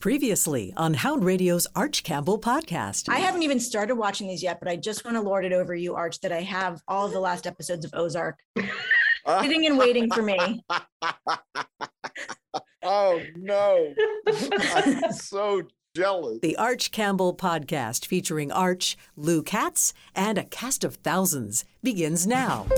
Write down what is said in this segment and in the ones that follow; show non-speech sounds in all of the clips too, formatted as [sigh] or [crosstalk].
Previously on Hound Radio's Arch Campbell podcast. I haven't even started watching these yet, but I just want to lord it over you, Arch, that I have all of the last episodes of Ozark [laughs] sitting and waiting for me. oh no. [laughs] I'm so jealous. The Arch Campbell podcast featuring Arch, Lou Katz, and a cast of thousands begins now.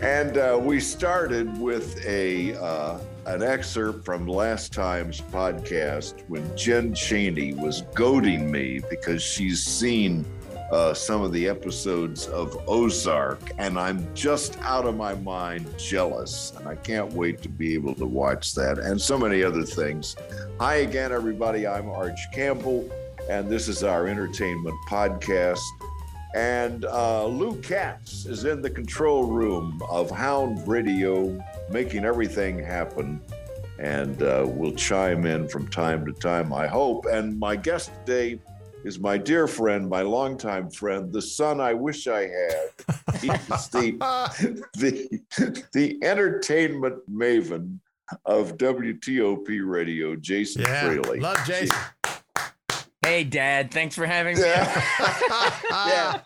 And uh, we started with a uh, an excerpt from last time's podcast when Jen Cheney was goading me because she's seen uh, some of the episodes of Ozark, and I'm just out of my mind jealous, and I can't wait to be able to watch that and so many other things. Hi again, everybody. I'm Arch Campbell, and this is our entertainment podcast. And uh, Lou Katz is in the control room of Hound Radio, making everything happen. And uh, will chime in from time to time, I hope. And my guest today is my dear friend, my longtime friend, the son I wish I had. He's the, [laughs] the, the entertainment maven of WTOP Radio, Jason Freely. Yeah, Fraley. love Jason. Hey, Dad. Thanks for having me. Yeah. [laughs] yeah.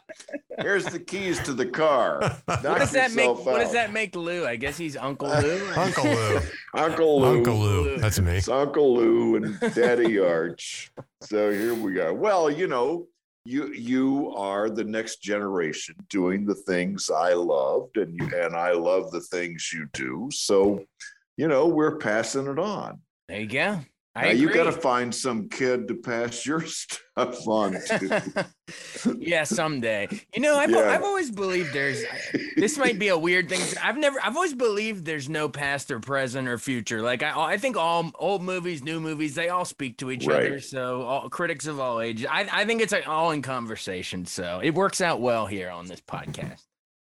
Here's the keys to the car. What does that make? yourself What does that make Lou? I guess he's Uncle [laughs] Lou. Uncle Lou. Uncle Lou. Uncle Lou. That's me. It's Uncle Lou and Daddy [laughs] Arch. So here we are. Well, you know, you you are the next generation doing the things I loved, and you and I love the things you do. So, you know, we're passing it on. There you go. I Now, you got to find some kid to pass your [laughs] stuff on to. [laughs] yeah, someday. You know, I've, Yeah. I've always believed there's. This might be a weird thing. I've never. I've always believed there's no past or present or future. Like I, I think all old movies, new movies, they all speak to each other. So all critics of all ages. I, I think it's like all in conversation. So it works out well here on this podcast.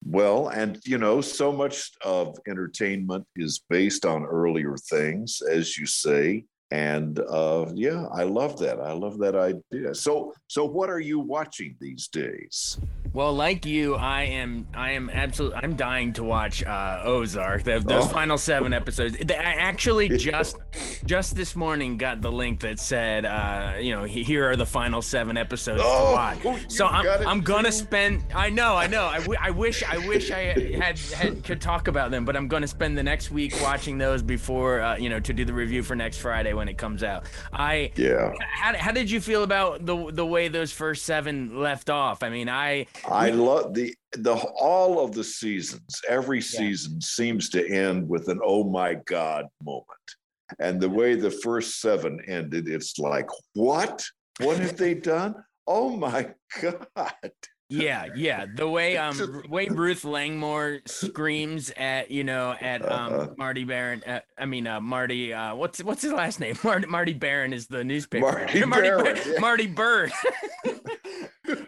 Well, and you know, so much of entertainment is based on earlier things, as you say. And uh, yeah, I love that. I love that idea. So, so what are you watching these days? Well, like you, I am. I am absolutely. I'm dying to watch uh, Ozark. The, those Oh. final seven episodes. I actually [laughs] just, just this morning got the link that said, uh, you know, here are the final seven episodes Oh, to watch. you So I'm, I'm gonna spend. I know, I know. I, w- I wish, I wish I had, had could talk about them, but I'm gonna spend the next week watching those before, uh, you know, to do the review for next Friday when it comes out. I Yeah, how, how did you feel about the the way those first seven left off? I mean, I I love the the all of the seasons. Every season seems to end with an "Oh my God" moment, and the way the first seven ended, it's like, what? What have they done? Oh my [laughs] God! Yeah, yeah. The way um [laughs] way Ruth Langmore screams at you know at Uh-huh. um Marty Barron. Uh, I mean uh, Marty. Uh, what's what's his last name? [laughs] Marty Marty Baron is the newspaper. Marty. [laughs] Marty, yeah. Marty Byrde.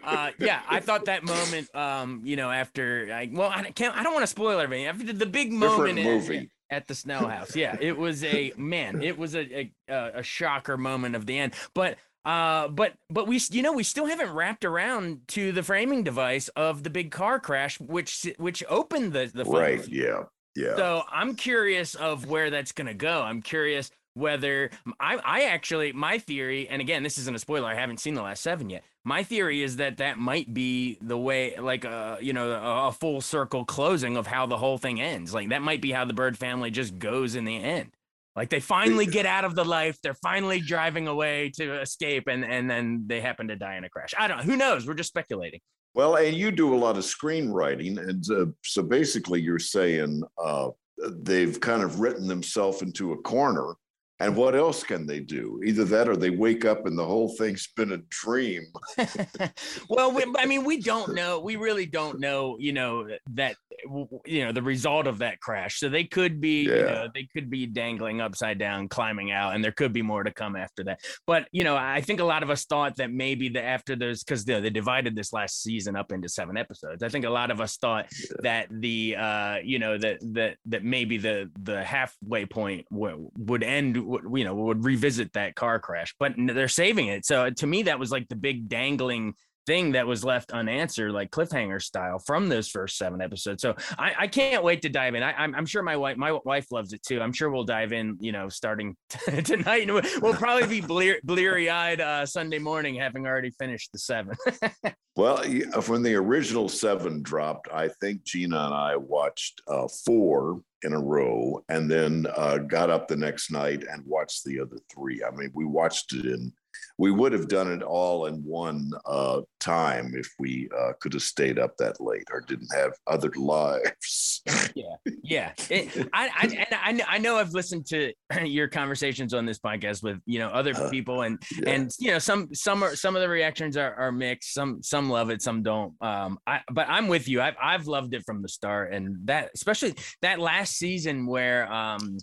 uh, yeah, I thought that moment. Um, you know, after I well, I can't. I don't want to spoil everything. After the big moment. Different at- the Snell House. Yeah, it was a man. It was a, a a shocker moment of the end. But uh, but but we you know we still haven't wrapped around to the framing device of the big car crash, which which opened the the Right? Yeah. Yeah. So I'm curious of where that's gonna go. I'm curious whether I I actually my theory, and again this isn't a spoiler. I haven't seen the last seven yet. My theory is that that might be the way, like uh you know a, a full circle closing of how the whole thing ends. Like that might be how the Byrde family just goes in the end. Like they finally get out of the life. They're finally driving away to escape, and and then they happen to die in a crash. I don't. Who knows? We're just speculating. Well, and you do a lot of screenwriting, and uh, so basically, you're saying uh, they've kind of written themselves into a corner. And what else can they do? Either that, or they wake up and the whole thing's been a dream. [laughs] well, we, I mean, we don't know. We really don't know. You know that you know the result of that crash. So they could be, you Yeah. know, they could be dangling upside down, climbing out, and there could be more to come after that. But you know, I think a lot of us thought that maybe the after those because they, they divided this last season up into seven episodes. I think a lot of us thought that the uh you know that that that maybe the the halfway point w- would end you know would revisit that car crash but they're saving it. So to me that was like the big dangling thing that was left unanswered, like cliffhanger style, from those first seven episodes. So I, I can't wait to dive in. I, am I'm sure my wife my wife loves it too. I'm sure we'll dive in, you know, starting [laughs] tonight, and we'll probably be blear, bleary eyed uh, Sunday morning, having already finished the seven. [laughs] well, when the original seven dropped, I think Gina and I watched uh, four in a row, and then uh, got up the next night and watched the other three. I mean, we watched it in we would have done it all in one uh, time if we uh, could have stayed up that late or didn't have other [laughs] lives. yeah, yeah. It, I, I, I know I've listened to [clears throat] your conversations on this podcast with you know other uh, people, and yeah. and you know some some are some of the reactions are, are mixed. Some some love it, some don't. Um, I but I'm with you. I've I've loved it from the start, and that especially that last season where um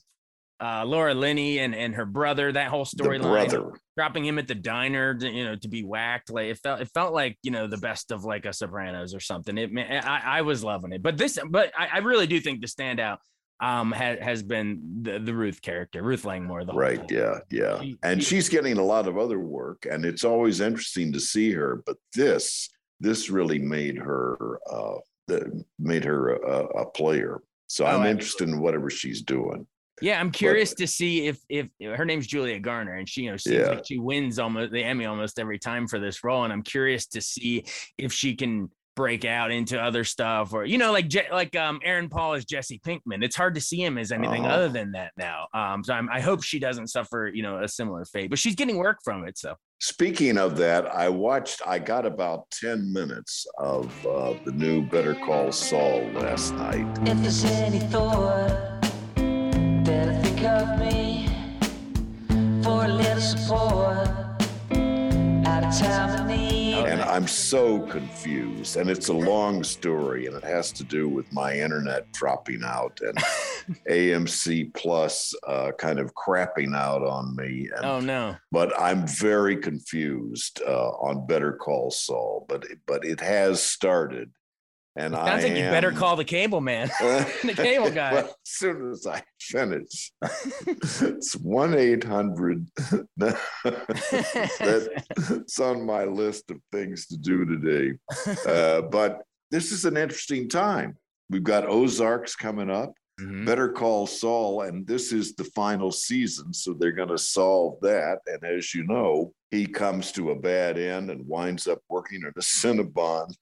uh, Laura Linney and, and her brother, that whole storyline, dropping him at the diner, to, you know, to be whacked. Like it felt, it felt like, you know, the best of like a Sopranos or something. It, I, I was loving it, but this, but I, I really do think the standout um has, has been the, the Ruth character, Ruth Langmore. The right. Time. Yeah. Yeah. She, and she, she's getting a lot of other work and it's always interesting to see her, but this, this really made her, uh, made her a, a player. So oh, I'm interested in whatever she's doing. Yeah, I'm curious but, to see if if her name's Julia Garner and she you know seems yeah. like she wins almost the Emmy almost every time for this role, and I'm curious to see if she can break out into other stuff or you know like like um Aaron Paul is Jesse Pinkman. It's hard to see him as anything other than that now. Um, so I'm, I hope she doesn't suffer you know a similar fate, but she's getting work from it. So speaking of that, I watched. I got about ten minutes of uh, the new Better Call Saul last night. For a little support at a time of need. And I'm so confused. And it's a long story, and it has to do with my internet dropping out and [laughs] AMC Plus uh, kind of crapping out on me. And, oh no! But I'm very confused uh, on Better Call Saul. But but it has started, and I think you better call the cable man, [laughs] [laughs] the cable guy. well, as soon as I finish, it's one eight hundred. That's on my list of things to do today. [laughs] Uh, but this is an interesting time. We've got Ozarks coming up. Mm-hmm. Better Call Saul, and this is the final season, so they're going to solve that. And as you know, he comes to a bad end and winds up working at a Cinnabon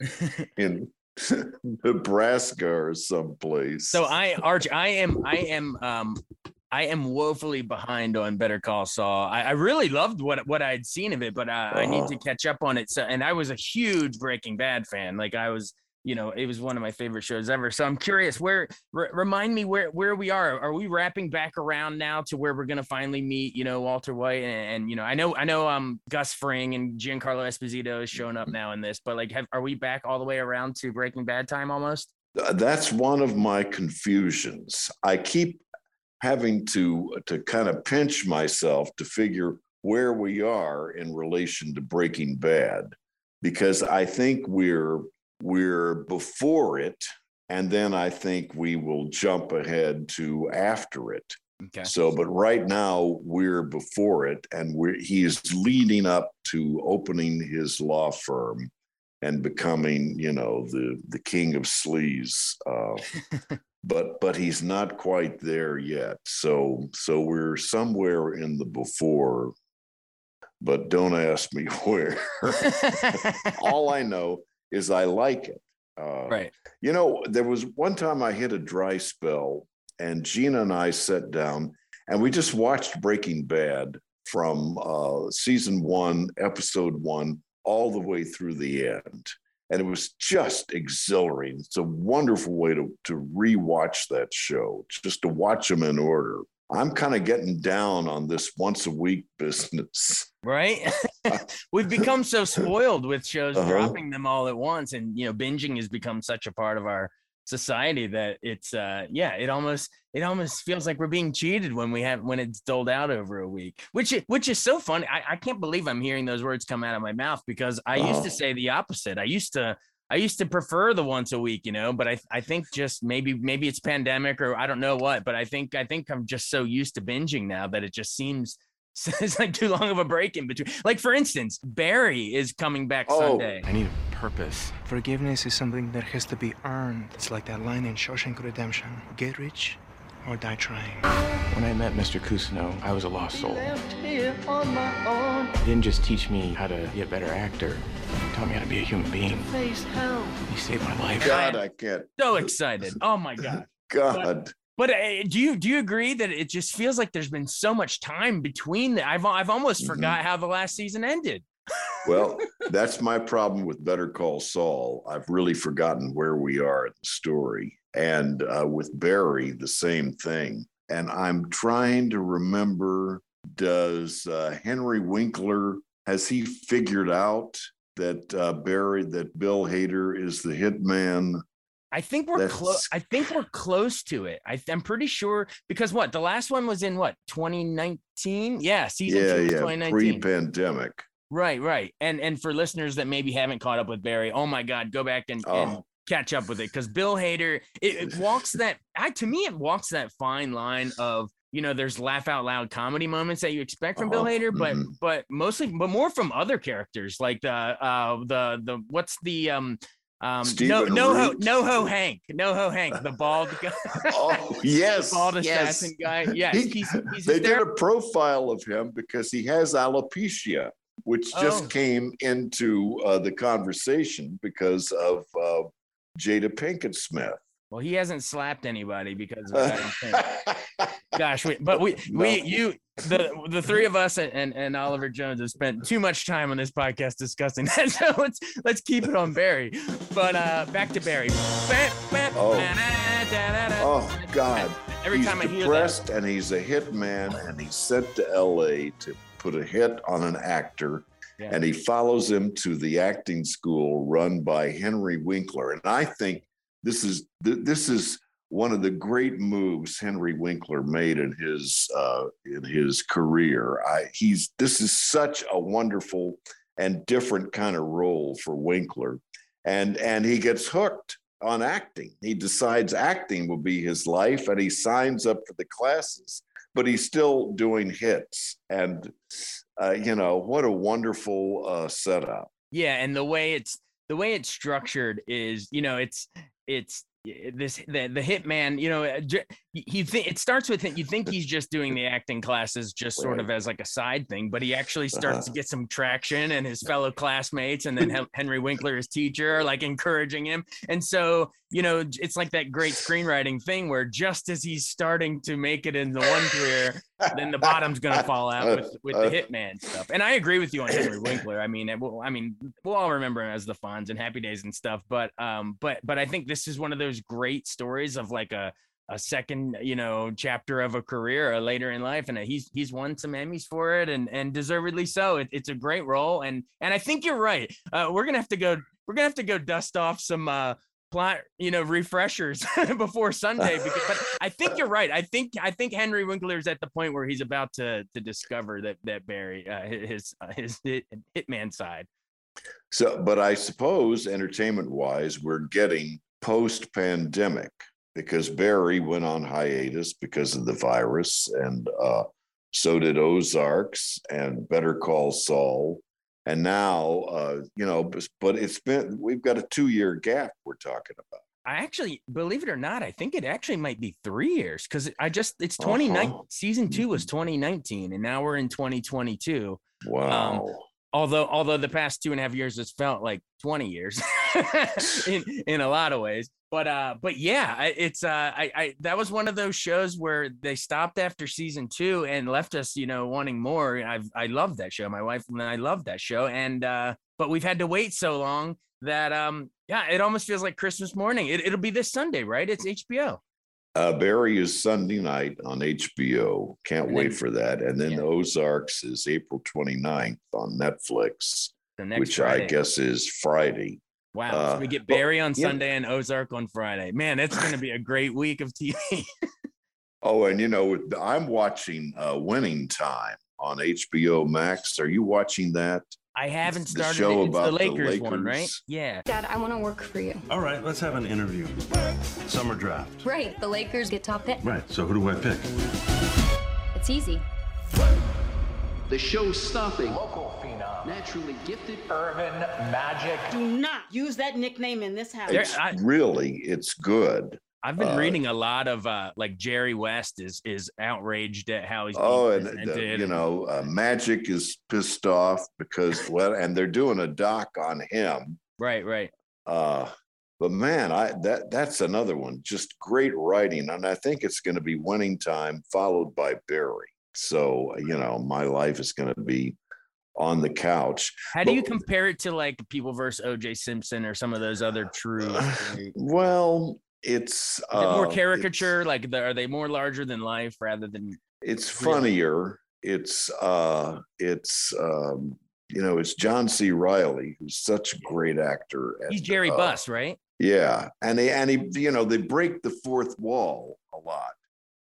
in [laughs] Nebraska or someplace. So I, Arch, I am, I am, um, I am woefully behind on Better Call Saul. I, I really loved what what I had seen of it, but uh, uh-huh. I need to uh-huh. catch up on it. So, and I was a huge Breaking Bad fan. Like I was, you know, it was one of my favorite shows ever. So I'm curious, where r- remind me where where we are. Are we wrapping back around now to where we're gonna finally meet, you know, Walter White and, and you know, I know I know um Gus Fring and Giancarlo Esposito is showing up now in this, but like, have, are we back all the way around to Breaking Bad time almost? That's one of my confusions. I keep having to to kind of pinch myself to figure where we are in relation to Breaking Bad because I think we're we're before it and then i think we will jump ahead to after it. Okay. So but right now we're before it and we're he's leading up to opening his law firm and becoming you know the the king of sleaze uh, [laughs] but but he's not quite there yet. So so we're somewhere in the before but don't ask me [laughs] where. [laughs] All i know is I like it. Uh, right. You know, there was one time I hit a dry spell, and Gina and I sat down and we just watched Breaking Bad from uh, season one, episode one, all the way through the end. And it was just exhilarating. It's a wonderful way to, to rewatch that show, just to watch them in order. I'm kind of getting down on this once a week business. Right? [laughs] We've become so spoiled with shows uh-huh. dropping them all at once and you know binging has become such a part of our society that it's uh yeah, it almost it almost feels like we're being cheated when we have when it's doled out over a week. Which which is so funny. I, I can't believe I'm hearing those words come out of my mouth because I uh-huh. used to say the opposite. I used to I used to prefer the once a week, you know, but I I think just maybe maybe it's pandemic or I don't know what, but I think I think I'm just so used to binging now that it just seems [laughs] it's like too long of a break in between. Like for instance, Barry is coming back Oh. Sunday. I need a purpose. Forgiveness is something that has to be earned. It's like that line in Shawshank Redemption get rich or die trying. When I met Mr. Cousineau, I was a lost soul. He didn't just teach me how to be a better actor, he taught me how to be a human being. He saved my life. God, I can't. So excited. Oh my god. [laughs] God. But uh, do you do you agree that it just feels like there's been so much time between the I've I've almost Mhm. forgot how the last season ended. Well, that's my problem with Better Call Saul. I've really forgotten where we are in the story. And uh, with Barry, the same thing. And I'm trying to remember does uh, Henry Winkler, has he figured out that uh, Barry, that Bill Hader is the hitman? I think we're close. I think we're close to it. I, I'm pretty sure because what the last one was in what 2019? Yeah, season yeah, two yeah, 2019. pre-pandemic. Right, right. And and for listeners that maybe haven't caught up with Barry, oh my God, go back and, and Oh. catch up with it because Bill Hader, it, it walks [laughs] that. I to me, it walks that fine line of you know, there's laugh out loud comedy moments that you expect from Bill Uh-huh, Hader, but mhm. but mostly, but more from other characters like the uh the the what's the um. Um, no, Stephen no, ho, no, ho, Hank, no, ho, Hank, the bald guy, Oh, [laughs] yes. bald yes. assassin guy. Yes, He- he's, he's they did a profile of him because he has alopecia, which just Oh. came into uh, the conversation because of uh, Jada Pinkett Smith. Well, he hasn't slapped anybody because of it, I don't think. [laughs] Gosh, we, but we, we, you, the the three of us and, and and Oliver Jones have spent too much time on this podcast discussing [laughs] that. So let's let's keep it on Barry. But uh back to Barry. Oh. oh God! Every he's time I hear that, depressed and he's a hit man, and he's sent to L.A. to put a hit on an actor. Yeah. And he follows him to the acting school run by Henry Winkler. And I think this is th- this is one of the great moves Henry Winkler made in his uh, in his career. I, he's this is such a wonderful and different kind of role for Winkler, and and he gets hooked on acting. He decides acting will be his life, and he signs up for the classes. But he's still doing hits, and uh, you know what a wonderful uh, setup. yeah, and the way it's the way it's structured is, you know, it's it's this the the hitman you know he th- it starts with him you think he's just doing the acting classes just sort of as like a side thing but he actually starts Uh-huh. to get some traction and his fellow classmates and then [laughs] henry winkler his teacher are like encouraging him. And so you know it's like that great screenwriting thing where just as he's starting to make it in the one career then the bottom's gonna [laughs] fall out with with the hitman stuff. And i agree with you on henry winkler. I mean it will, i mean we'll all remember him as the fonz and happy days and stuff but um but but i think this is one of those great stories of like a a second you know chapter of a career later in life and he's he's won some emmys for it and and deservedly so. It, it's a great role and and i think you're right. Uh we're gonna have to go we're gonna have to go dust off some uh plot you know refreshers [laughs] before sunday because but i think you're right. I think i think henry winkler's at the point where he's about to to discover that that barry uh, his uh, his hit, hitman side. So, but I suppose entertainment wise, we're getting post pandemic because Barry went on hiatus because of the virus, and uh, so did Ozarks and Better Call Saul. And now, uh, you know, but, it's been, we've got a two year gap we're talking about. I actually believe it or not, I think it actually might be three years because I just it's Uh-huh. season two was 2019 and now we're in 2022. Wow. Although although the past two and a half years has felt like 20 years [laughs] in in a lot of ways. But uh but yeah, it's uh I, I that was one of those shows where they stopped after season two and left us, you know, wanting more. I've I love that show. My wife and I love that show. And uh but we've had to wait so long that um yeah, it almost feels like Christmas morning. It, it'll be this Sunday, right? It's HBO. Uh, Barry is Sunday night on HBO. Can't And wait then- for that. And then yeah. Ozarks is April 29th on Netflix, which Friday. I guess is Friday. Wow. so uh, we get Barry on yeah. Sunday and Ozark on Friday. Man, it's going to be a great week of TV. [laughs] Oh, and you know, I'm watching uh, Winning Time on HBO Max. Are you watching that? I haven't The started show it. It's the about the Lakers, one, right? Yeah. Dad, I want to work for you. All right, let's have an interview. Summer draft. Right, the Lakers get top pick. Right, so who do I pick? It's easy. the show-stopping, local phenom, naturally gifted, Earvin Magic. Do not use that nickname in this house. It's I- really, it's good. I've been Uh, reading a lot of uh like Jerry West is is outraged at how he's Oh, and you know, uh, Magic is pissed off because well, and they're doing a doc on him. right, right. Uh, but man, I that that's another one. Just great writing, and I think it's going to be winning time, followed by Barry. So you know, my life is going to be on the couch. How do you But- compare it to like People versus OJ Simpson or some of those other true? Is Well, it's it more uh, it's- caricature? Like, the, are they more larger than life rather than? it's funnier it's uh it's um you know it's john c reilly who's such a great actor He's Jerry uh, Buss, right? yeah and he and he you know they break the fourth wall a lot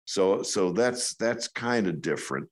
so so that's that's kind of different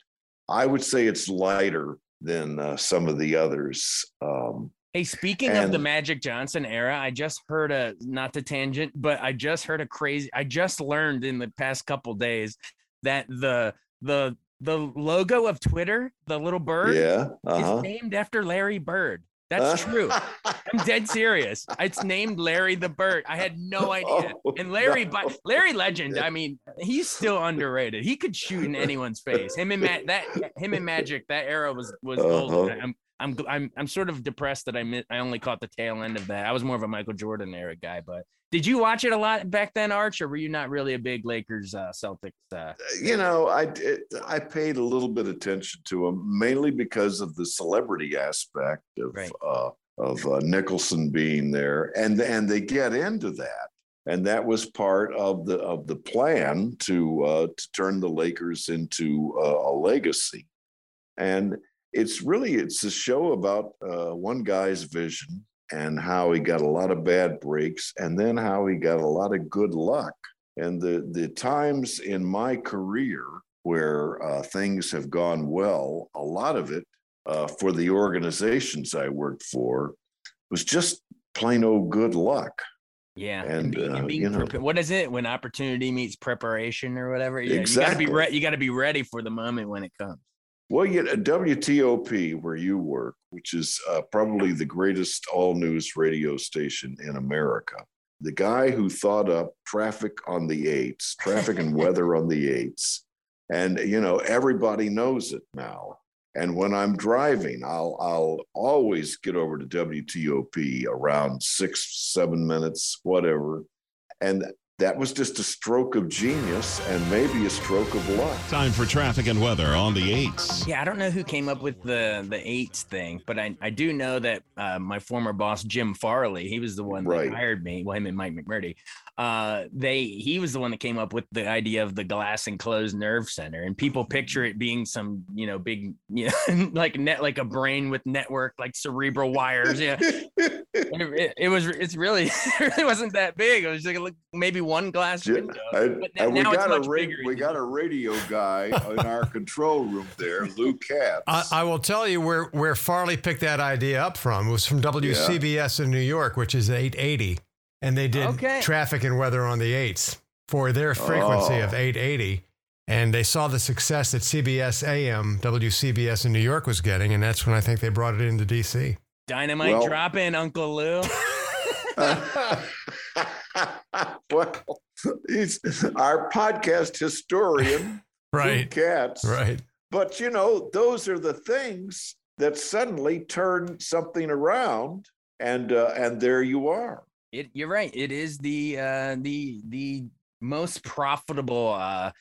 i would say it's lighter than uh, some of the others um Hey, speaking of the Magic Johnson era, I just heard a not the tangent, but I just heard a crazy. I just learned in the past couple days that the the the logo of Twitter, the little bird, yeah uh-huh is named after Larry Bird. That's true. [laughs] I'm dead serious. It's named Larry the Bird. I had no [laughs] idea. Oh, And Larry, no. but Larry Legend. I mean, he's still underrated. He could shoot in anyone's face. Him and Ma- that him and Magic. That era was was golden. Uh-huh. I'm I'm I'm I'm sort of depressed that I mi- I only caught the tail end of that. I was more of a Michael Jordan era guy. But did you watch it a lot back then, Arch, or were you not really a big Lakers uh, Celtics? Uh, you know, I did, I paid a little bit attention to him mainly because of the celebrity aspect of Right. uh, of uh, Nicholson being there, and and they get into that, and that was part of the of the plan to uh, to turn the Lakers into uh, a legacy, and it's really it's a show about uh, one guy's vision and how he got a lot of bad breaks, and then how he got a lot of good luck and the the times in my career where uh, things have gone well, a lot of it uh, for the organizations I worked for was just plain old good luck. yeah, And, being, uh, being you know. what is it when opportunity meets preparation or whatever? Yeah, Exactly. You gotta be ready. You gotta be ready for the moment when it comes. Well, you know, WTOP, where you work, which is uh, probably the greatest all news radio station in America, the guy who thought up traffic on the eights, traffic and [laughs] weather on the eights, and you know everybody knows it now. And when I'm driving, I'll I'll always get over to WTOP around six, seven minutes, whatever, and that was just a stroke of genius and maybe a stroke of luck. Time for traffic and weather on the 8s. Yeah, I don't know who came up with the the eights thing, but I, I do know that uh, my former boss Jim Farley, he was the one Right. that hired me. Well, him and Mike McMurdy, uh, they he was the one that came up with the idea of the glass enclosed nerve center, and people picture it being some you know big [laughs] you know like net like a brain with network like cerebral wires. Yeah, [laughs] it, it- it was it's really [laughs] it really wasn't that big. It was like maybe one glass window. and- but and we now it's got a much ra- bigger. we got a radio guy [laughs] in our control room there, Lou Katz. I, I will tell you where, where Farley picked that idea up from. It was from WCBS in New York, which is 880. And they did Okay. traffic and weather on the 8s for their oh. frequency of Oh. 880. And they saw the success that CBS AM, WCBS in New York was getting. And that's when I think they brought it into DC. Dynamite Well- drop in, Uncle Lou. [laughs] [laughs] [laughs] well, he's our podcast historian, [laughs] Right. Katz. Right. But you know, those are the things that suddenly turn something around, and uh, and there you are. It, you're right. It is the uh, the the most profitable uh,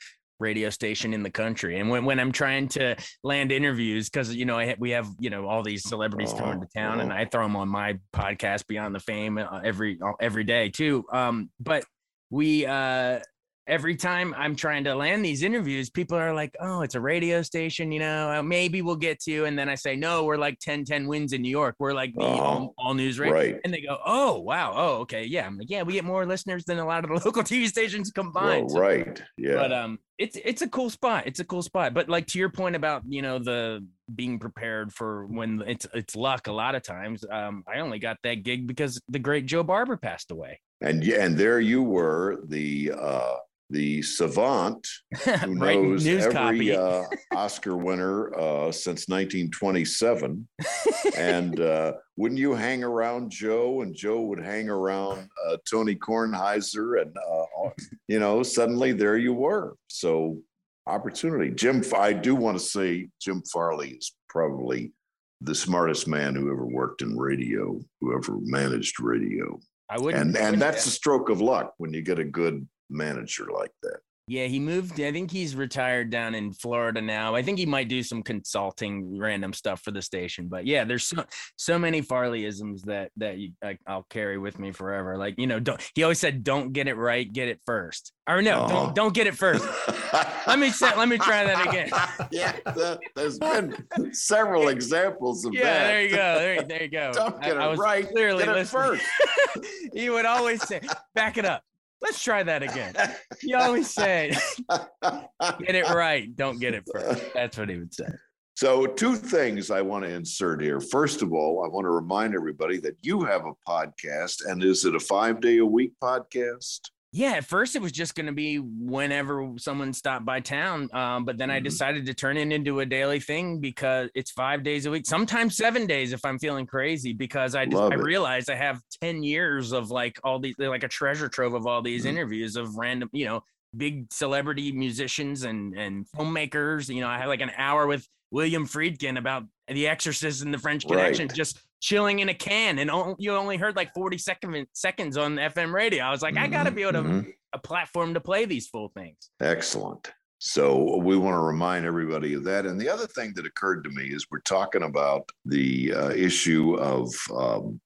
radio station in the country. And when, when I'm trying to land interviews, because you know I we have you know all these celebrities coming to town, and I throw them on my podcast Beyond the Fame uh, every every day too. Um, but we uh every time I'm trying to land these interviews, people are like, "Oh, it's a radio station, you know, uh, maybe we'll get to." you." And then I say, "No, we're like 10 10 wins in New York. We're like the all, all news radio." right. And they go, "Oh, wow. Oh, okay. Yeah." I'm like, "Yeah, we get more listeners than a lot of the [laughs] local TV stations Well, combined." So- right. Yeah. But um it's it's a cool spot. It's a cool spot. But like to your point about, you know, the being prepared for when it's it's luck a lot of times. Um I only got that gig because the great Joe Barber passed away. and yeah, and there you were, the uh, the savant [laughs] who Right, knows every uh, [laughs] Oscar winner uh, since 1927. and uh, wouldn't you hang around Joe, and Joe would hang around uh, Tony Kornheiser, and uh, you know, suddenly there you were. So opportunity. Jim, I do want to say Jim Farley is probably the smartest man who ever worked in radio, who ever managed radio. I wouldn't. And I and wouldn't that's a stroke of luck when you get a good manager like that. Yeah, he moved. I think he's retired down in Florida now. I think he might do some consulting, random stuff for the station. But yeah, there's so so many Farleyisms that that you, I, I'll carry with me forever. Like you know, don't. He always said, "Don't get it right, get it first. Or no, Oh. don't uh-huh. don't get it first. let me say, let me try that again. [laughs] yeah, that, there's been several [laughs] examples of Yeah, that. Yeah, there you go. There, there you go. [laughs] Don't get I it was right. Clearly get it listening. first. he would always say, "Back it up. Let's try that again." He always said, "Get it right, don't get it first. That's what he would say. So, two things I want to insert here. First of all, I want to remind everybody that you have a podcast, and is it a five day a week podcast? Yeah, at first it was just going to be whenever someone stopped by town, um, but then I Mhm. decided to turn it into a daily thing because it's five days a week, sometimes seven days if I'm feeling crazy. Because I just Love I it. realized I have ten years of like all these like a treasure trove of all these Mhm. interviews of random, you know, big celebrity musicians and and filmmakers. You know, I had like an hour with William Friedkin about The Exorcist and the French Connection, Right. just chilling in a can, and on- you only heard like forty second seconds on FM radio. I was like, I got to be able to mhm. a platform to play these full things. Excellent. So we want to remind everybody of that. And the other thing that occurred to me is we're talking about the uh, issue of um,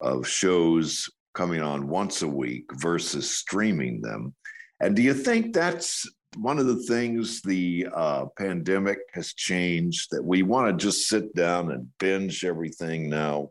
of shows coming on once a week versus streaming them. And do you think that's one of the things the uh, pandemic has changed that we want to just sit down and binge everything now?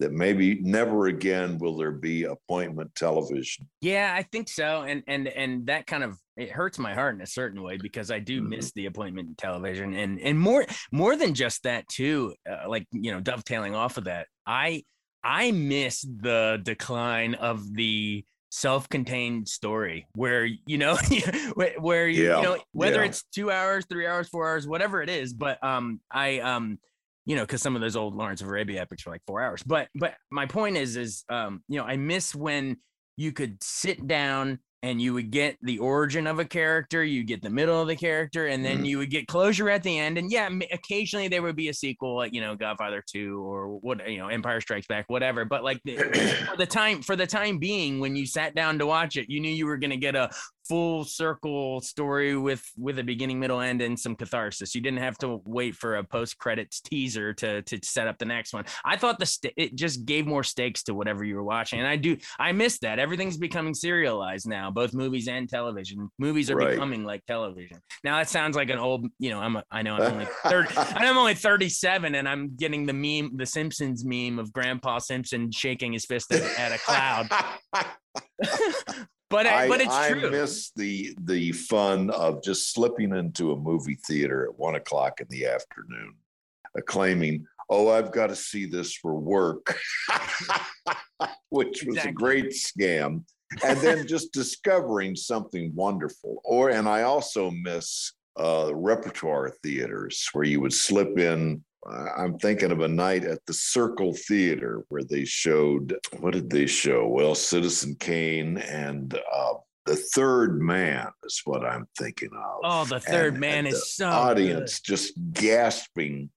That maybe never again will there be appointment television. Yeah, I think so, and and and that kind of it hurts my heart in a certain way because I do Mhm. miss the appointment television, and and more more than just that too. Uh, like you know, dovetailing off of that, I I miss the decline of the self-contained story where you know [laughs] where you, Yeah, you know whether yeah. it's two hours three hours four hours whatever it is but um i um you know because some of those old lawrence of arabia epics were like four hours but but my point is is um you know i miss when you could sit down and you would get the origin of a character, you get the middle of the character, and then Mhm. you would get closure at the end. And yeah, occasionally there would be a sequel, like you know, Godfather Two or what, you know, Empire Strikes Back, whatever. But like the, [clears throat] for the time for the time being, when you sat down to watch it, you knew you were going to get a full circle story with with a beginning, middle, end, and some catharsis. You didn't have to wait for a post credits teaser to to set up the next one. I thought the st- it just gave more stakes to whatever you were watching, and I do I miss that. Everything's becoming serialized now, both movies and television. Movies are Right. becoming like television. Now that sounds like an old, you know, I'm a, I know I'm only [laughs] 30 I'm only 37 and I'm getting the meme, the Simpsons meme of Grandpa Simpson shaking his fist at, a cloud. [laughs] but I, but it's I true. I miss the the fun of just slipping into a movie theater at one o'clock in the afternoon, acclaiming, "Oh, I've got to see this for work," [laughs] which was Exactly. a great scam, and then just discovering something wonderful. Or, and I also miss uh, repertoire theaters where you would slip in. uh, I'm thinking of a night at the Circle Theater where they showed what did they show? Well, Citizen Kane and uh, the Third Man is what I'm thinking of. Oh, the third And- man and is the so audience just gasping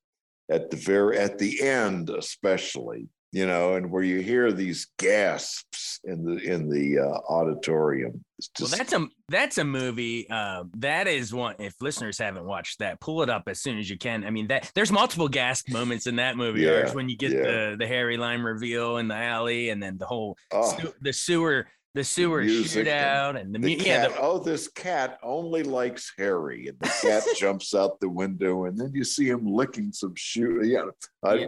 at the very at the end, especially you know, and where you hear these gasps in the in the uh, auditorium. It's Well, that's a that's a movie. Uh, that is one. If listeners haven't watched that, pull it up as soon as you can. I mean, that there's multiple gasp moments in that movie. Yeah, Arch, when you get yeah. the the Harry Lime reveal in the alley, and then the whole oh, sew- the sewer the sewer music shootout, and the, the mu- yeah, cat. the, oh, this cat only likes Harry, and the cat [laughs] jumps out the window, and then you see him licking some shoe. Yeah, I, Yeah.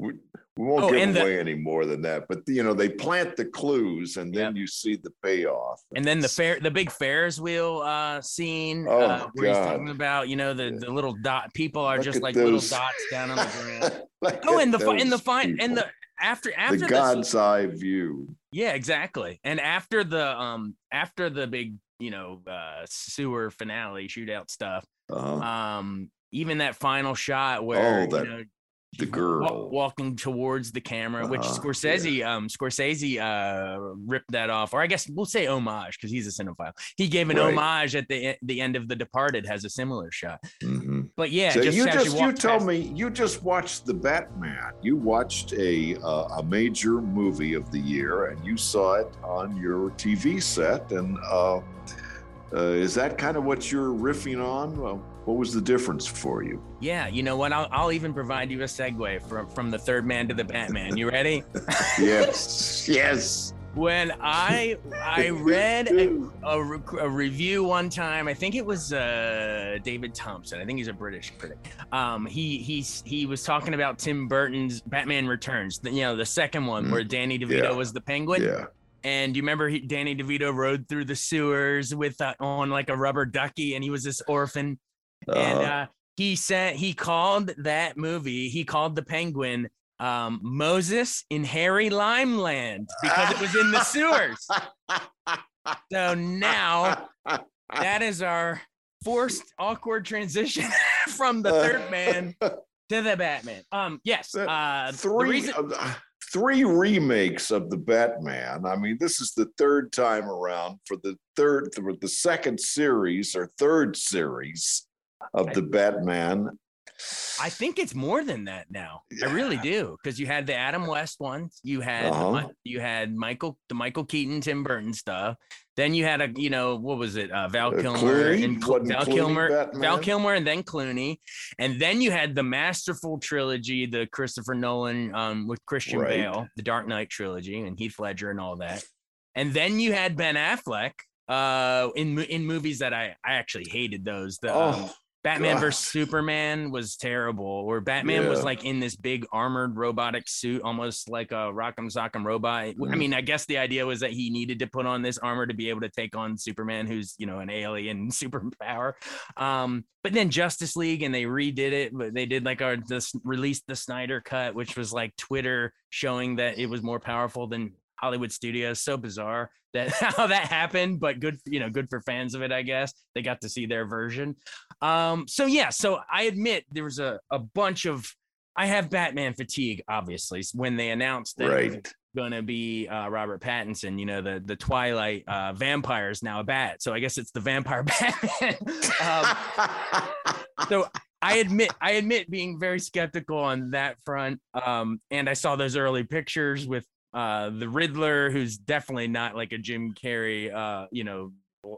We, we won't Oh, give and the- away any more than that. But you know, they plant the clues, and then you see the payoff. and then the fair the big Ferris wheel uh scene Oh, uh, where he's talking about you know the the little dot people are Look just like little dots down on the ground. [laughs] Oh, and the and the those fine and the after after the the God's eye view. Yeah, exactly. And after the um after the big you know uh, sewer finale shootout stuff. Uh-huh. Um, even that final shot where Oh, that- you know, the wa- girl. walking towards the camera, which Uh-huh, Scorsese, um, Scorsese, uh, ripped that off, or I guess we'll say homage because he's a cinephile. He gave an Right. homage at the the end of The Departed, has a similar shot. Mhm. But yeah, so just you just you told me you just watched the Batman. You watched a uh, a major movie of the year, and you saw it on your TV set. And uh, uh, is that kind of what you're riffing on? Well, what was the difference for you? Yeah, you know what? I'll, I'll even provide you a segue from from the third man to the Batman. You ready? [laughs] [laughs] Yes, yes. when I I read a, a, a review one time, I think it was uh, David Thomson. I think he's a British critic. Um, he he's he was talking about Tim Burton's Batman Returns. The, you know, the second one Mm, where Danny DeVito yeah, was the Penguin. Yeah. And you remember he, Danny DeVito rode through the sewers with uh, on like a rubber ducky, and he was this orphan. And Uh-huh. uh, he said he called that movie. He called the Penguin um, Moses in Harry Limeland because it was in the sewers. [laughs] So now that is our forced awkward transition [laughs] from the third man [laughs] to the Batman. Um, yes. Uh, the three reason- uh, three remakes of the Batman. I mean, this is the third time around for the third for the second series or third series of the Batman. I think it's more than that now. I really do because you had the Adam West ones, you had Uh-huh. You had Michael the Michael Keaton Tim Burton stuff. Then you had a you know what was it uh, Val Uh, Kilmer Clooney? and Cl- Val Clooney Kilmer Batman? Val Kilmer and then Clooney, and then you had the masterful trilogy, the Christopher Nolan um, with Christian Right. Bale, the Dark Knight trilogy, and Heath Ledger and all that. And then you had Ben Affleck uh, in in movies that I I actually hated those. The um, Oh, Batman God. versus Superman was terrible, or Batman was like in this big armored robotic suit, almost like a Rock'em Sock'em robot. I Mm. mean, I guess the idea was that he needed to put on this armor to be able to take on Superman, who's you know an alien [laughs] superpower. Um, but then Justice League, and they redid it, but they did like our this released the Snyder cut, which was like Twitter showing that it was more powerful than Hollywood studios. So bizarre that [laughs] how that happened, but good, you know, good for fans of it, I guess. They got to see their version. Um, so yeah, so I admit there was a, a bunch of I have Batman fatigue, obviously, when they announced that it was right. gonna be uh, Robert Pattinson, you know, the the Twilight uh, vampire is now a bat. So I guess it's the vampire [laughs] Batman. um, so I admit, I admit being very skeptical on that front. Um, and I saw those early pictures with uh the Riddler, who's definitely not like a Jim Carrey, uh, you know,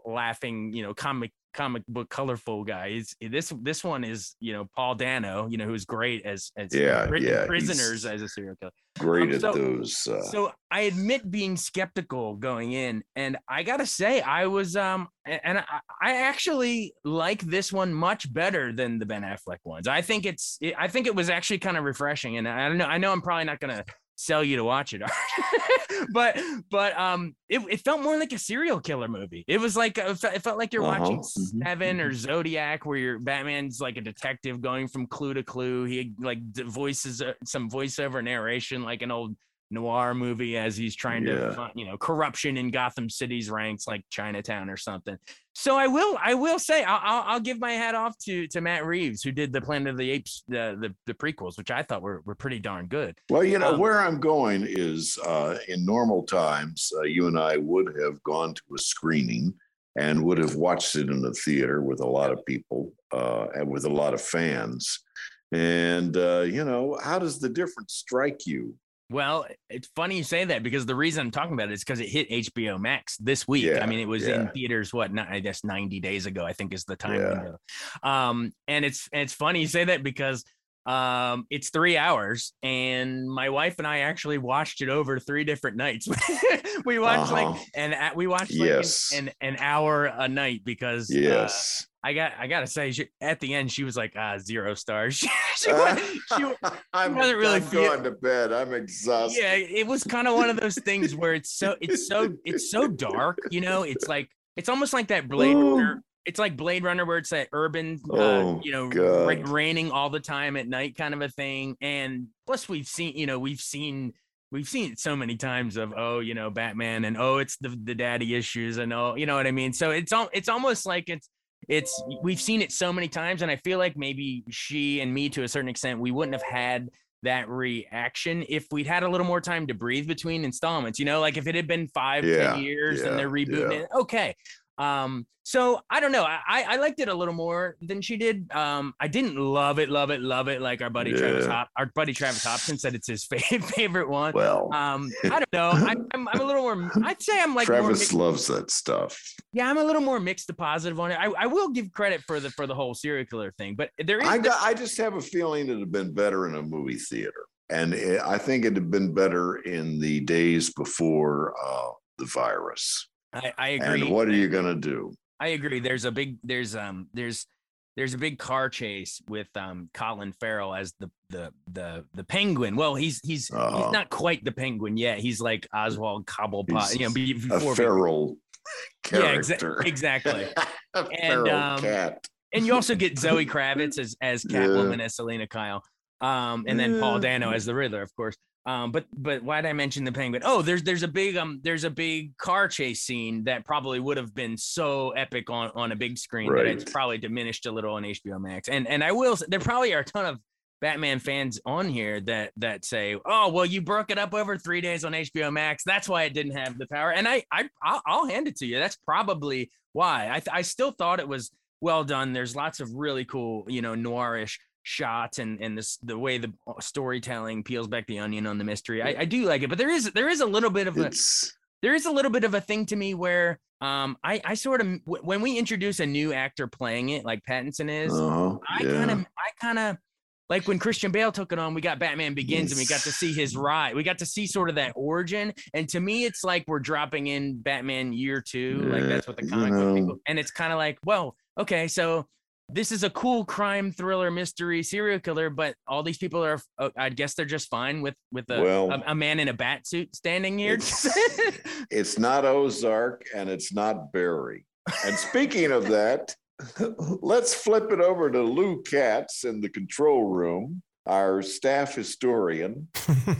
laughing, you know, comic comic book colorful guy. He's, this this one is, you know, Paul Dano, you know, who's great as as Yeah, pri- yeah, prisoners as a serial killer. Great Um, at those. Uh, So I admit being skeptical going in, and I gotta say I was um and I, I actually like this one much better than the Ben Affleck ones. I think it's I think it was actually kind of refreshing, and I don't know I know I'm probably not gonna sell you to watch it, [laughs] but but um it, it felt more like a serial killer movie. It was like it felt like you're watching Uh-huh. Mhm. Seven or Zodiac, where your Batman's like a detective going from clue to clue. He like voices uh, some voiceover narration like an old noir movie as he's trying to Yeah. find, you know corruption in Gotham City's ranks like Chinatown or something. So I will I will say I'll, I'll, I'll give my hat off to to Matt Reeves who did the Planet of the Apes the the, the prequels which I thought were, were pretty darn good. Well, you know, Um, where I'm going is uh, in normal times, uh, you and I would have gone to a screening and would have watched it in the theater with a lot of people uh, and with a lot of fans. And, uh, you know, how does the difference strike you? Well, it's funny you say that because the reason I'm talking about it is because it hit HBO Max this week. Yeah, I mean, it was in theaters what not, I guess 90 days ago. I think is the time Yeah. Um, and it's it's funny you say that because um it's three hours and my wife and I actually watched it over three different nights. [laughs] we watched like and uh, we watched like Yes. an, an an hour a night because uh, Yes. I got I gotta say she, at the end she was like ah zero stars. [laughs] she, she, wa- [laughs] she, I'm, wasn't really I'm feel- going to bed. I'm exhausted. yeah it was kind of one of those things where it's so it's so it's so dark you know it's like it's almost like that blade runner it's like blade runner where it's that urban uh, Oh, you know ra- raining all the time at night kind of a thing. And plus we've seen you know we've seen we've seen it so many times of oh you know batman and oh it's the the daddy issues and oh you know what i mean? So it's all it's almost like it's it's we've seen it so many times. And i feel like maybe she and me to a certain extent we wouldn't have had that reaction if we'd had a little more time to breathe between installments you know? Like if it had been five Yeah, ten years yeah, and they're rebooting yeah. it okay um so i don't know I, I liked it a little more than she did um i didn't love it love it love it like our buddy travis Hop, our buddy travis hopkins said it's his [laughs] favorite favorite one Well, um i don't know I, I'm, I'm a little more i'd say i'm like Travis loves that stuff. yeah i'm a little more mixed to positive on it i, I will give credit for the for the whole serial killer thing but there is I got. I just have a feeling it'd have been better in a movie theater, and it, I think it'd have been better in the days before uh, the virus. I, I agree And what are you gonna do? I agree. There's a big there's um there's there's a big car chase with um Colin Farrell as the the the the penguin. Well, he's he's Uh-huh. he's not quite the penguin yet. He's like Oswald Cobblepot, you know, be- A before feral [laughs] Yeah, exa- character. [laughs] exactly. a And, feral um, cat. and you also get Zoe [laughs] Kravitz as as Yeah. Catwoman as Selina Kyle, um, and then Paul Dano as the Riddler, of course. Um, but but why did I mention the Penguin? Oh, there's there's a big um there's a big car chase scene that probably would have been so epic on on a big screen that it's probably diminished a little on HBO Max. And and I will there probably are a ton of Batman fans on here that that say, "Oh, well, you broke it up over three days on HBO Max. That's why it didn't have the power." And I I I'll, I'll hand it to you. That's probably why. I th- I still thought it was well done. There's lots of really cool, you know, noirish shots and and this the way the storytelling peels back the onion on the mystery. I, I do like it, but there is there is a little bit of a It's there is a little bit of a thing to me where um I I sort of when we introduce a new actor playing it like Pattinson is, uh-huh, I yeah. kind of I kind of like when Christian Bale took it on, we got Batman Begins and we got to see his ride. We got to see sort of that origin. And to me, it's like we're dropping in Batman year two. like that's what the comic book people and it's kind of like, well, okay, so this is a cool crime thriller mystery serial killer, but all these people are uh, I guess they're just fine with with a, Well- a, a man in a bat suit standing here. It's [laughs] not Ozark and it's not Barry. And speaking of that, [laughs] let's flip it over to Lou Katz in the control room, our staff historian,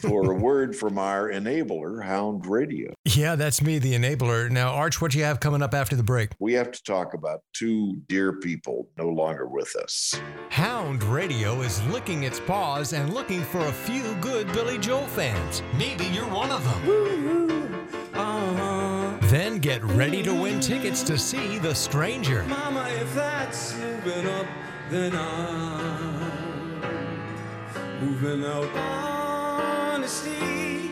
for a [laughs] word from our enabler, Hound Radio. Yeah, that's me, the enabler. Now, Arch, what do you have coming up after the break? We have to talk about two dear people no longer with us. Hound Radio is licking its paws and looking for a few good Billy Joel fans. Maybe you're one of them. Uh-huh. Then get ready to win tickets to see The Stranger. Mama, if that's moving up, then I'm moving out. Honesty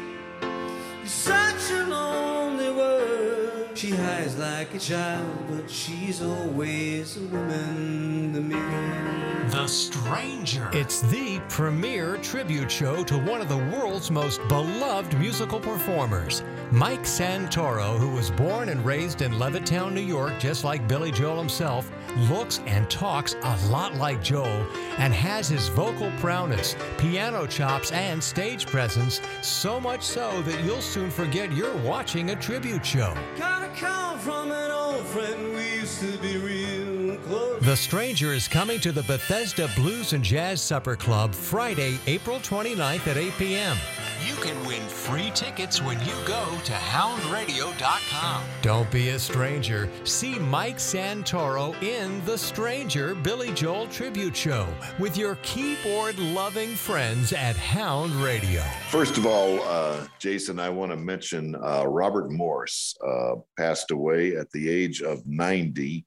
is such a lonely word. She hides like a child, but she's always a woman to me. The Stranger. It's the premier tribute show to one of the world's most beloved musical performers, Mike Santoro, who was born and raised in Levittown, New York, just like Billy Joel himself, looks and talks a lot like Joel, and has his vocal prowess, piano chops, and stage presence, so much so that you'll soon forget you're watching a tribute show. Got a call from an old friend, we used to be real close. The Stranger is coming to the Bethesda Blues and Jazz Supper Club Friday, April 29th at 8 p.m. You can win free tickets when you go to houndradio.com. Don't be a stranger. See Mike Santoro in The Stranger Billy Joel Tribute Show with your keyboard loving friends at Hound Radio. First of all, uh, Jason, I want to mention uh, Robert Morse uh, passed away at the age of 90,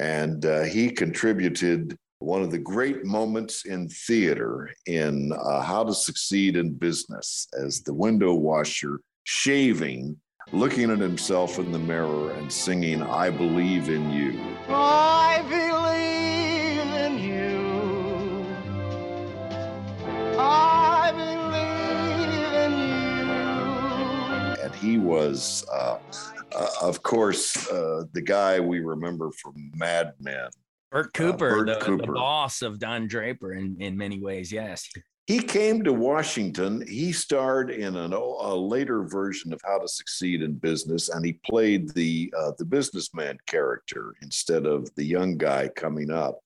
and uh, he contributed one of the great moments in theater in uh, How to Succeed in Business as the window washer shaving, looking at himself in the mirror and singing, I Believe in You. I believe in you. I believe in you. and he was, uh, uh, of course, uh, the guy we remember from Mad Men. Bert Cooper, Bert the, the boss of Don Draper in, in many ways, yes. He came to Washington. He starred in an, a later version of How to Succeed in Business, and he played the uh, the businessman character instead of the young guy coming up.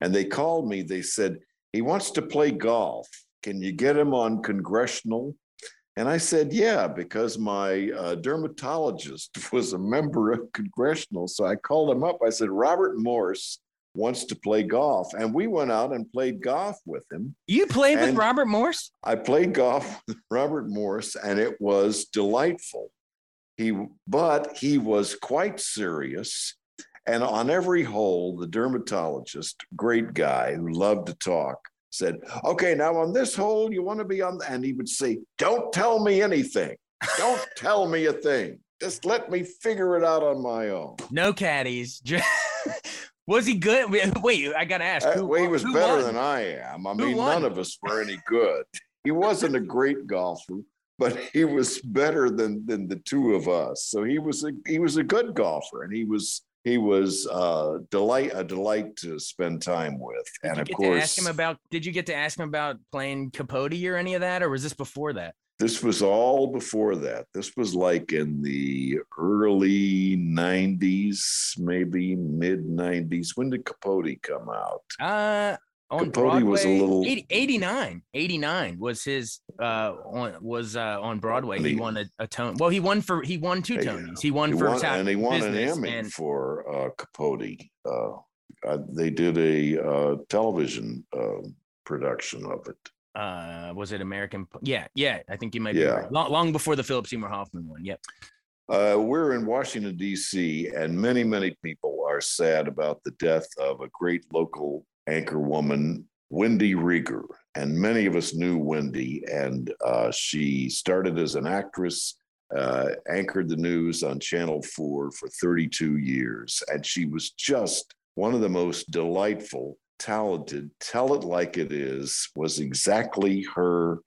And they called me. They said he wants to play golf. Can you get him on Congressional? And I said, Yeah, because my uh, dermatologist [laughs] was a member of congressional. So I called him up. I said, Robert Morse wants to play golf. And we went out and played golf with him. You played and with Robert Morse? I played golf [laughs] with Robert Morse, and it was delightful. He, but he was quite serious. And on every hole, the dermatologist, great guy who loved to talk, said, Okay, now on this hole, you want to be on, the, and he would say, Don't tell me anything. Don't [laughs] tell me a thing. Just let me figure it out on my own. No caddies. [laughs] was he good? [laughs] Wait, I got to ask. Uh, who, well, he was better won? than I am. I mean, none of us were any good. He wasn't a great golfer, but he was better than than the two of us. So he was a he was a good golfer, and he was he was uh, delight a delight to spend time with. Did and of course, ask him about. Did you get to ask him about playing Capote or any of that, or was this before that? This was all before that. This was like in the early '90s, maybe mid '90s. When did Capote come out? Uh, on Capote Broadway, was a little 80, 89 89 was his uh on was uh on broadway he, he, won a, a tone well he won for he won two tonys he won he for won, and he won an emmy and, for uh capote uh, uh, they did a uh television uh, production of it uh was it american yeah yeah i think you might yeah. be right. long, long before the philip seymour hoffman one yep uh, we're in Washington, D.C., and many, many people are sad about the death of a great local anchor woman, Wendy Rieger. And many of us knew Wendy, and uh, she started as an actress, uh, anchored the news on Channel 4 for 32 years. And she was just one of the most delightful, talented, tell it like it is, was exactly her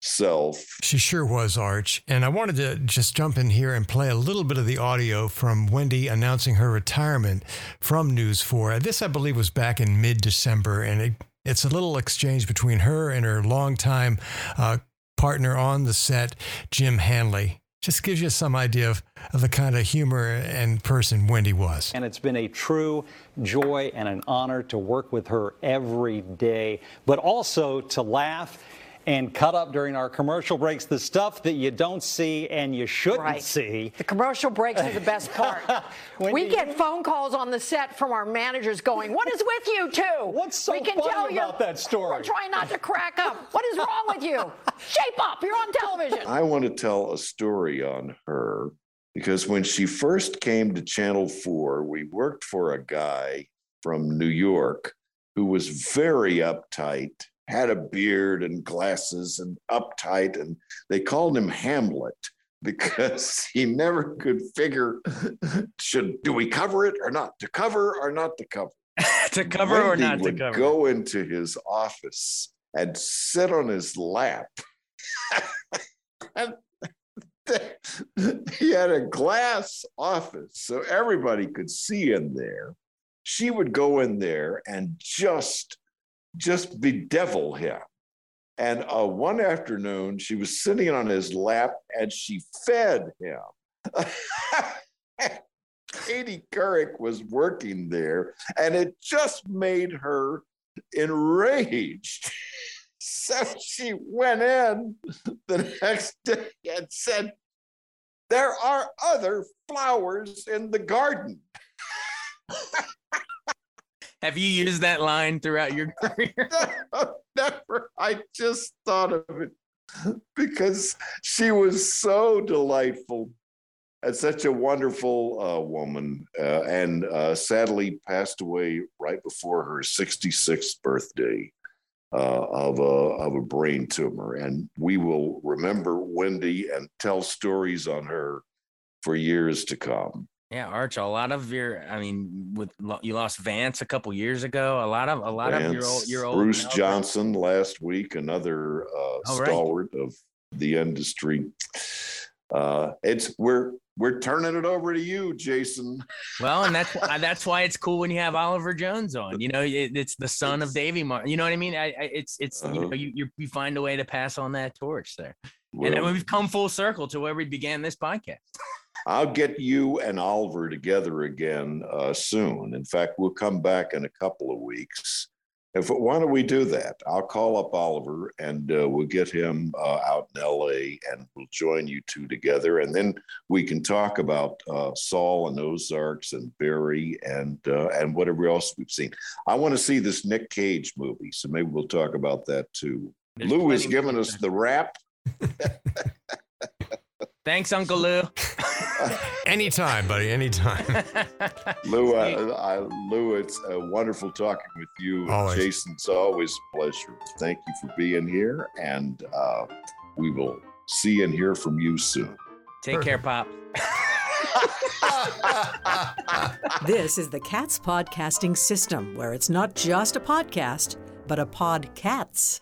self. She sure was, Arch. And I wanted to just jump in here and play a little bit of the audio from Wendy announcing her retirement from News 4. This, I believe, was back in mid December, and it, it's a little exchange between her and her longtime uh, partner on the set, Jim Handly. Just gives you some idea of, of the kind of humor and person Wendy was. And it's been a true joy and an honor to work with her every day, but also to laugh and cut up during our commercial breaks the stuff that you don't see and you shouldn't right. see. The commercial breaks are the best [laughs] part. we get phone calls on the set from our managers going, "What is with you two? What's so we can funny tell about you, that story? We're trying not to crack up. What is wrong with you? Shape up. You're on television." I want to tell a story on her because when she first came to Channel 4, we worked for a guy from New York who was very uptight had a beard and glasses and uptight, and they called him Hamlet [laughs] because he never could figure should do we cover it or not to cover or not to cover? [laughs] To cover Wendy or not to cover. go into his office and sit on his lap. [laughs] And he had a glass office so everybody could see in there. She would go in there and just just bedevil him. And uh, one afternoon, she was sitting on his lap and she fed him. [laughs] Katie Couric was working there, and it just made her enraged. so she went in the next day and said, There are other flowers in the garden. [laughs] Have you used that line throughout your [laughs] career? [laughs] Never. I just thought of it because she was so delightful and such a wonderful uh, woman, uh, and uh, sadly passed away right before her 66th birthday uh, of a of a brain tumor. And we will remember Wendy and tell stories on her for years to come. Yeah, Arch. A lot of your, I mean, with you lost Vance a couple years ago. A lot of a lot Vance, of your old, your old Bruce Johnson last week, another uh, oh, stalwart right. of the industry. Uh, it's we're we're turning it over to you, Jason. Well, and that's [laughs] why that's why it's cool when you have Oliver Jones on. You know, it, it's the son it's, of Davy Martin. You know what I mean? I, I, it's it's uh-huh. you know you you find a way to pass on that torch there, well, and we've come full circle to where we began this podcast. I'll get you and Oliver together again uh, soon. In fact, we'll come back in a couple of weeks If why don't we do that? I'll call up Oliver and uh, we'll get him uh, out in L.A. and we'll join you two together, and then we can talk about uh, Saul and Ozarks and Barry and uh, and whatever else we've seen. I want to see this Nick Cage movie, so maybe we'll talk about that too. There's Lou giving more us the wrap. [laughs] [laughs] Thanks, Uncle Lou. [laughs] anytime, buddy. Anytime. [laughs] Lou, uh, I, Lou, it's uh, wonderful talking with you. Always. Jason, it's always a pleasure. Thank you for being here, and uh, we will see and hear from you soon. Take care, Pop. [laughs] This is the Cats Podcasting System, where it's not just a podcast, but a podcats.